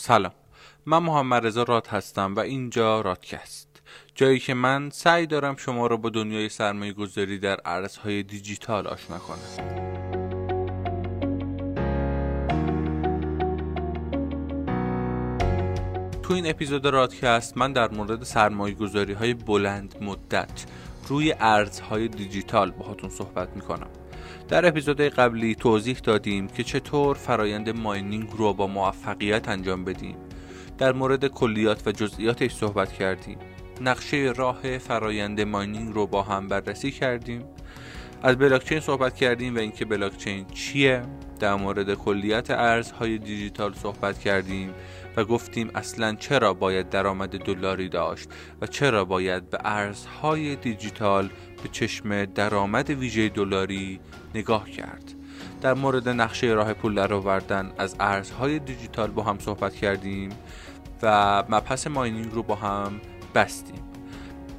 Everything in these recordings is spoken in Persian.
سلام. من محمد رضا راد هستم و اینجا رادکست. جایی که من سعی دارم شما را با دنیای سرمایه گذاری در ارزهای دیجیتال آشنا کنم. تو این اپیزود رادکست من در مورد سرمایه گذاری های بلند مدت روی ارزهای دیجیتال باهاتون صحبت می‌کنم. در اپیزود قبلی توضیح دادیم که چطور فرایند ماینینگ رو با موفقیت انجام بدیم. در مورد کلیات و جزئیاتش صحبت کردیم. نقشه راه فرایند ماینینگ رو با هم بررسی کردیم. از بلاکچین صحبت کردیم و اینکه بلاکچین چیه. در مورد کلیت ارزهای دیجیتال صحبت کردیم. و گفتیم اصلا چرا باید درآمد دلاری داشت و چرا باید به ارزهای دیجیتال به چشم درآمد ویژه دلاری نگاه کرد. در مورد نقشه راه پول درآوردن از ارزهای دیجیتال با هم صحبت کردیم و مبحث ماینینگ رو با هم بستیم.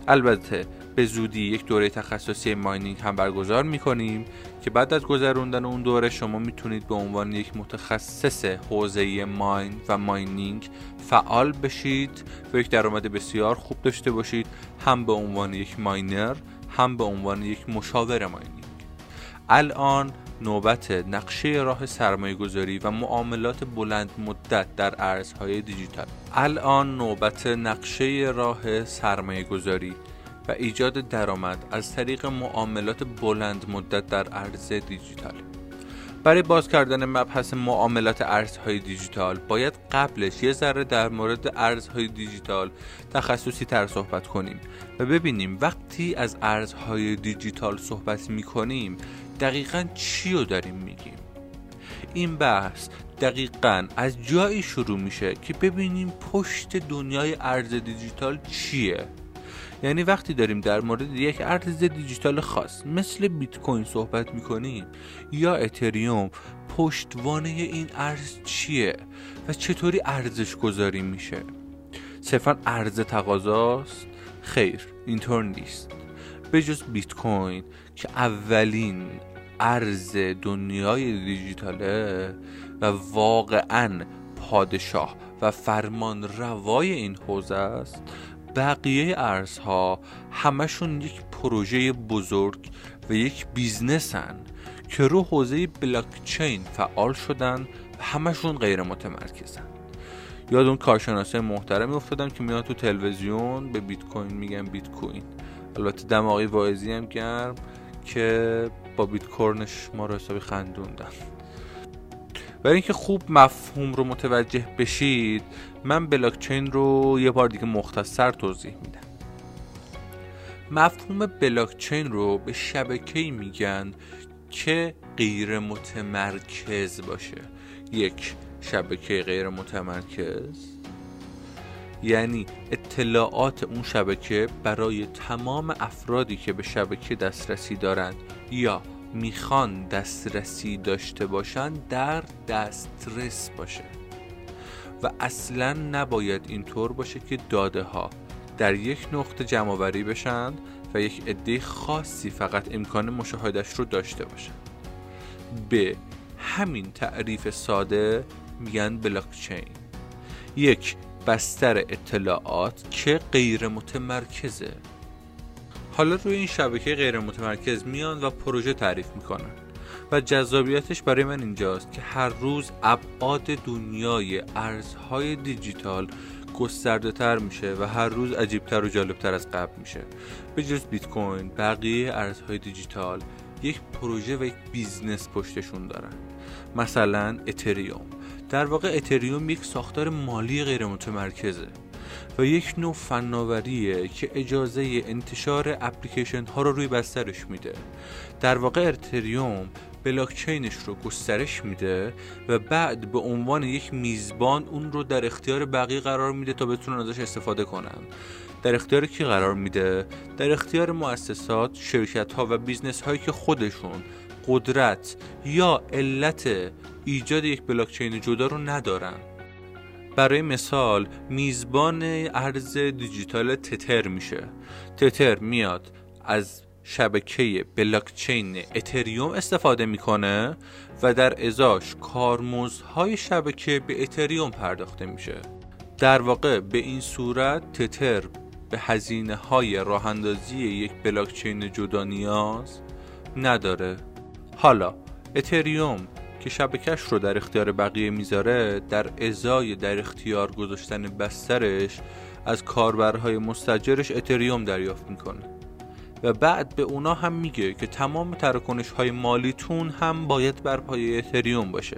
البته به زودی یک دوره تخصصی ماینینگ هم برگزار می‌کنیم که بعد از گذروندن اون دوره شما می‌تونید به عنوان یک متخصص حوزه ماین و ماینینگ فعال بشید و یک درآمد بسیار خوب داشته باشید هم به عنوان یک ماینر هم به عنوان یک مشاور ماینینگ. الان نوبت نقشه راه سرمایه گذاری و معاملات بلند مدت در ارزهای دیجیتال. الان نوبت نقشه راه سرمایه گذاری ایجاد درآمد از طریق معاملات بلند مدت در ارز دیجیتال. برای باز کردن مبحث معاملات ارزهای دیجیتال باید قبلش یه ذره در مورد ارزهای دیجیتال تخصصی تر صحبت کنیم و ببینیم وقتی از ارزهای دیجیتال صحبت می کنیم دقیقا چی رو داریم میگیم. این بحث دقیقا از جایی شروع میشه که ببینیم پشت دنیای ارز دیجیتال چیه. یعنی وقتی داریم در مورد یک ارز دیجیتال خاص مثل بیت کوین صحبت می‌کنیم یا اتریوم پشتوانه این ارز چیه و چطوری ارزش گذاری میشه؟ صرفا ارز تقاضاست؟ خیر اینطور نیست. به جز بیت کوین که اولین ارز دنیای دیجیتاله و واقعا پادشاه و فرمان روای این حوزه است بقیه ارزها همشون یک پروژه بزرگ و یک بیزنسن که رو حوزه بلاکچین فعال شدن و همشون غیر متمرکزن. یاد اون کارشناسه محترمی افتادم که میان تو تلویزیون به بیت کوین میگن بیت کوین البته دماغی واعظی هم گرم که با بیت کورنش ما رو حسابی خندوندن. برای اینکه خوب مفهوم رو متوجه بشید من بلاکچین رو یه بار دیگه مختصر توضیح میدم. مفهوم بلاکچین رو به شبکه‌ای میگن که غیر متمرکز باشه. یک شبکه غیر متمرکز یعنی اطلاعات اون شبکه برای تمام افرادی که به شبکه دسترسی دارند یا می‌خوان دسترسی داشته باشن در دسترس باشه. و اصلا نباید اینطور باشه که داده ها در یک نقطه جمع آوری بشن و یک عده خاصی فقط امکان مشاهدش رو داشته باشن. به همین تعریف ساده میگن بلاکچین یک بستر اطلاعات که غیر متمرکزه حالا روی این شبکه غیر متمرکز میان و پروژه تعریف می‌کنن. و جذابیتش برای من اینجاست که هر روز ابعاد دنیای ارزهای دیجیتال گسترده تر میشه و هر روز عجیبتر و جالبتر از قبل میشه. به جز بیت کوین بقیه ارزهای دیجیتال یک پروژه و یک business پشتشون دارن. مثلا اتریوم. در واقع اتریوم یک ساختار مالی غیر متمرکزه و یک نوع فناوریه که اجازه انتشار اپلیکیشن ها رو روی بسترش میده. در واقع اتریوم بلاکچینش رو گسترش میده و بعد به عنوان یک میزبان اون رو در اختیار بقیه قرار میده تا بتونن ازش استفاده کنن. در اختیار کی قرار میده؟ در اختیار مؤسسات شرکت ها و business هایی که خودشون قدرت یا علت ایجاد یک بلاکچین جدا رو ندارن. برای مثال میزبان ارز دیجیتال تتر میشه. تتر میاد از شبکه بلاکچین اتریوم استفاده می‌کنه و در ازاش کارمزدهای شبکه به اتریوم پرداخته میشه. در واقع به این صورت تتر به هزینه های راه اندازی یک بلاکچین جدا نیاز نداره. حالا اتریوم که شبکش رو در اختیار بقیه می‌ذاره در ازای در اختیار گذاشتن بسترش از کاربرهای مستجرش اتریوم دریافت می‌کنه. و بعد به اونا هم میگه که تمام تراکنش های مالیتون هم باید بر پایه اتریوم باشه.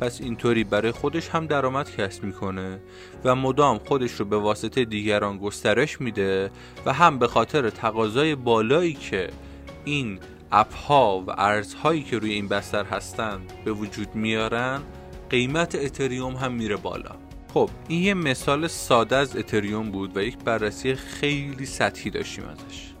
پس اینطوری برای خودش هم درآمد کسب می‌کنه و مدام خودش رو به واسطه دیگران گسترش میده و هم به خاطر تقاضای بالایی که این اپ ها و ارزهایی که روی این بستر هستن به وجود میارن قیمت اتریوم هم میره بالا. خب این یه مثال ساده از اتریوم بود و یک بررسی خیلی سطحی داشتیم ازش.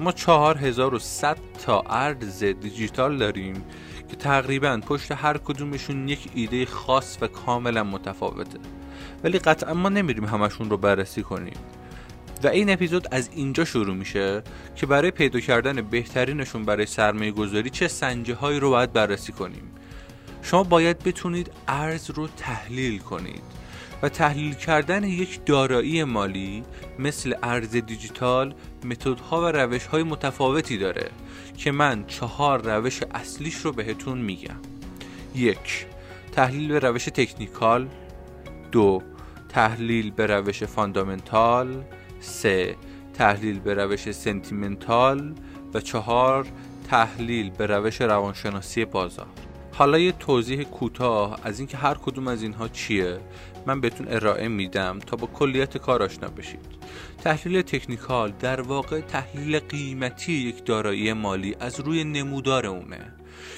ما 4100 تا ارز دیجیتال داریم که تقریبا پشت هر کدومشون یک ایده خاص و کاملا متفاوته. ولی قطعا ما نمیریم همشون رو بررسی کنیم. و این اپیزود از اینجا شروع میشه که برای پیدا کردن بهترینشون برای سرمایه گذاری چه سنجه هایی رو باید بررسی کنیم. شما باید بتونید ارز رو تحلیل کنید و تحلیل کردن یک دارایی مالی مثل ارز دیجیتال متدها و روش های متفاوتی داره که من چهار روش اصلیش رو بهتون میگم. یک تحلیل به روش technical. دو تحلیل به روش fundamental. سه تحلیل به روش sentimental و چهار تحلیل به روش روانشناسی بازار. حالا یه توضیح کوتاه از اینکه هر کدوم از اینها چیه؟ من بهتون ارائه میدم تا با کلیت کار آشنا بشید. تحلیل تکنیکال در واقع تحلیل قیمتی یک دارایی مالی از روی نمودار اونه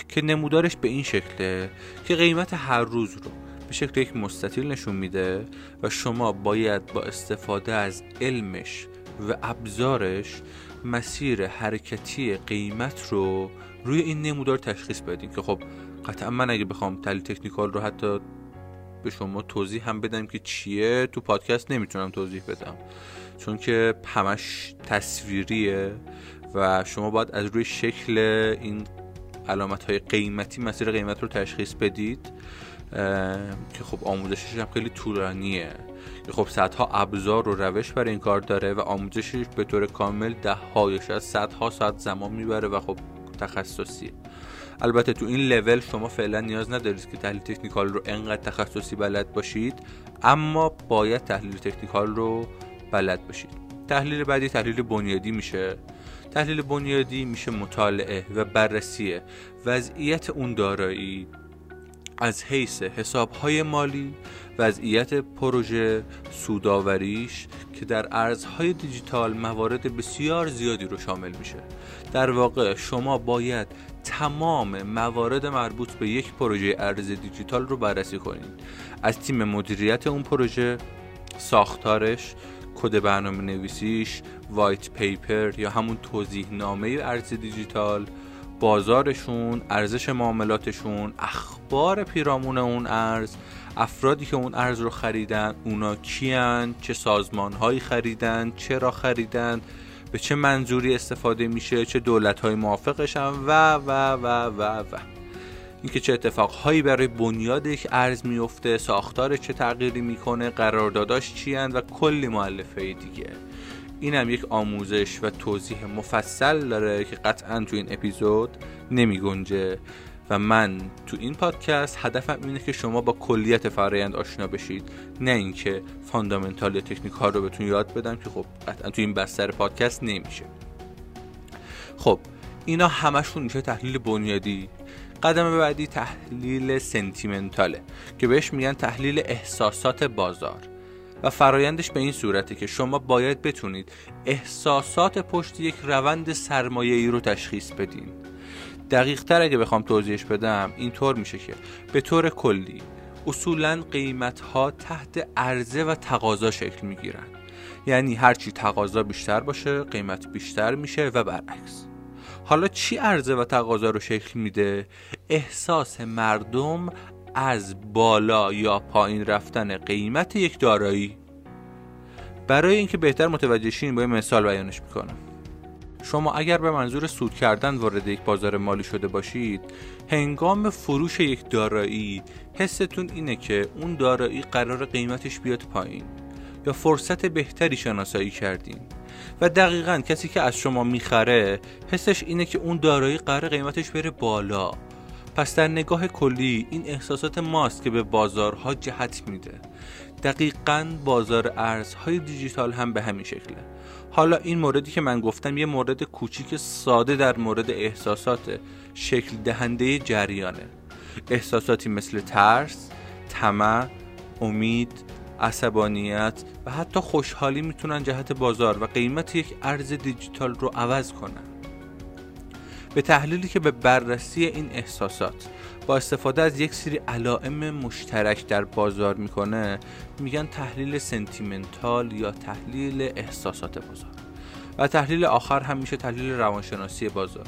که نمودارش به این شکله که قیمت هر روز رو به شکل یک مستطیل نشون میده و شما باید با استفاده از علمش و ابزارش مسیر حرکتی قیمت رو روی این نمودار تشخیص بدین که خب قطعا من اگه بخوام تحلیل تکنیکال رو حتی به شما توضیح هم بدم که چیه تو پادکست نمی‌تونم توضیح بدم. چون که همش تصویریه و شما باید از روی شکل این علامت های قیمتی مسیر قیمت رو تشخیص بدید. که خب آموزشش هم خیلی طولانیه. که خب صدها ابزار و روش برای این کار داره و آموزشش به طور کامل ده هایش از صدها ساعت زمان می‌بره و خب تخصصیه. البته تو این لول شما فعلا نیاز ندارید که تحلیل تکنیکال رو انقدر تخصصی بلد باشید اما باید تحلیل تکنیکال رو بلد باشید. تحلیل بعدی تحلیل بنیادی میشه. تحلیل بنیادی میشه مطالعه و بررسی وضعیت اون دارایی از حیث حسابهای مالی وضعیت پروژه سوداوریش که در ارزهای دیجیتال موارد بسیار زیادی رو شامل میشه. در واقع شما باید تمام موارد مربوط به یک پروژه ارز دیجیتال رو بررسی کنید. از تیم مدیریت اون پروژه ساختارش کد برنامه نویسیش white paper یا همون توضیح نامه ارز دیجیتال بازارشون ارزش معاملاتشون اخبار پیرامون اون ارز افرادی که اون ارز رو خریدن اونا کیان چه سازمانهایی خریدن چرا خریدن به چه منظوری استفاده میشه چه دولت های موافقشن و و و و و. اینکه چه اتفاقهایی برای بنیاد یک ارز میفته ساختار چه تغییری می‌کنه قرارداداش چی و کلی معلفه دیگه. این هم یک آموزش و توضیح مفصل داره که قطعا تو این اپیزود نمی گنجه و من تو این پادکست هدفم اینه که شما با کلیت فرایند آشنا بشید. نه اینکه fundamental یا تکنیک ها رو بهتون یاد بدم که خب قطعا تو این بستر پادکست نمیشه. خب اینا همشون میشه تحلیل بنیادی. قدم بعدی تحلیل sentimental ه که بهش میگن تحلیل احساسات بازار. و فرایندش به این صورته که شما باید بتونید احساسات پشت یک روند سرمایه ای رو تشخیص بدین. دقیق تر اگه بخوام توضیحش بدم اینطور میشه که به طور کلی اصولا قیمت ها تحت عرضه و تقاضا شکل می‌گیرن. یعنی هرچی تقاضا بیشتر باشه قیمت بیشتر میشه و برعکس. حالا چی عرضه و تقاضا رو شکل میده؟ احساس مردم از بالا یا پایین رفتن قیمت یک دارایی. برای اینکه بهتر متوجه شین با مثال بیانش می‌کنم. شما اگر به منظور سود کردن وارد یک بازار مالی شده باشید هنگام فروش یک دارایی حستون اینه که اون دارایی قرار قیمتش بیاد پایین یا فرصت بهتری شناسایی کردین. و دقیقا کسی که از شما می‌خره حسش اینه که اون دارایی قرار قیمتش بره بالا. پس در نگاه کلی این احساسات ماست که به بازارها جهت میده. دقیقا بازار ارزهای دیجیتال هم به همین شکله. حالا این موردی که من گفتم یه مورد کوچیک ساده در مورد احساسات شکل دهنده جریانه. احساساتی مثل ترس، طمع، امید، عصبانیت و حتی خوشحالی می‌تونن جهت بازار و قیمت یک ارز دیجیتال رو عوض کنن. به تحلیلی که به بررسی این احساسات با استفاده از یک سری علائم مشترک در بازار می‌کنه میگن تحلیل سنتیمنتال یا تحلیل احساسات بازار. و تحلیل آخر هم میشه تحلیل روانشناسی بازار.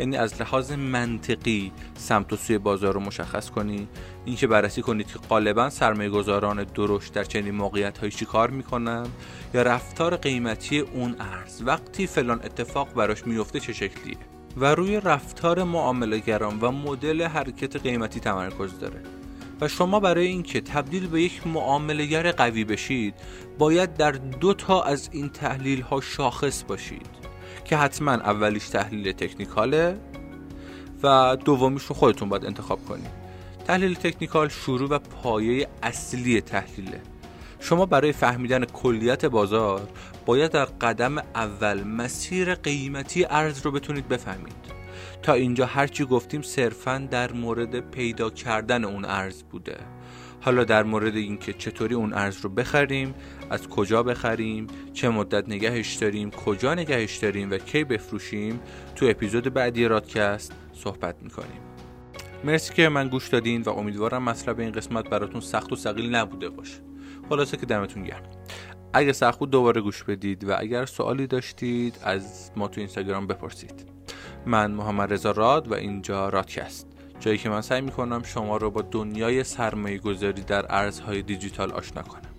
یعنی از لحاظ منطقی سمت و سوی بازار رو مشخص کنی. اینکه بررسی کنید که غالبا سرمایه گذاران درشت در چنین موقعیت هایی چی کار می‌کنن یا رفتار قیمتی اون ارز. وقتی فلان اتفاق براش میفته چه شکلیه؟ و روی رفتار معاملهگران و مدل حرکت قیمتی تمرکز داره. و شما برای اینکه تبدیل به یک معاملهگر قوی بشید باید در دو تا از این تحلیل ها شاخص باشید که حتما اولیش تحلیل تکنیکاله و دومیش رو خودتون باید انتخاب کنید. تحلیل تکنیکال شروع و پایه اصلی تحلیله. شما برای فهمیدن کلیت بازار باید در قدم اول مسیر قیمتی ارز رو بتونید بفهمید. تا اینجا هرچی گفتیم صرفا در مورد پیدا کردن اون ارز بوده. حالا در مورد اینکه چطوری اون ارز رو بخریم از کجا بخریم چه مدت نگهش داریم کجا نگهش داریم و کی بفروشیم تو اپیزود بعدی رادکست صحبت می‌کنیم. مرسی که من گوش دادین و امیدوارم مطلب این قسمت براتون سخت و سقیل نبوده باشه. خلاصه که دمتون گرم. اگه سخت بود دوباره گوش بدید و اگر سوالی داشتید از ما تو اینستاگرام بپرسید. من محمد رضا راد و اینجا رادکست. جایی که من سعی می‌کنم شما رو با دنیای سرمایه گذاری در ارزهای دیجیتال آشنا کنم.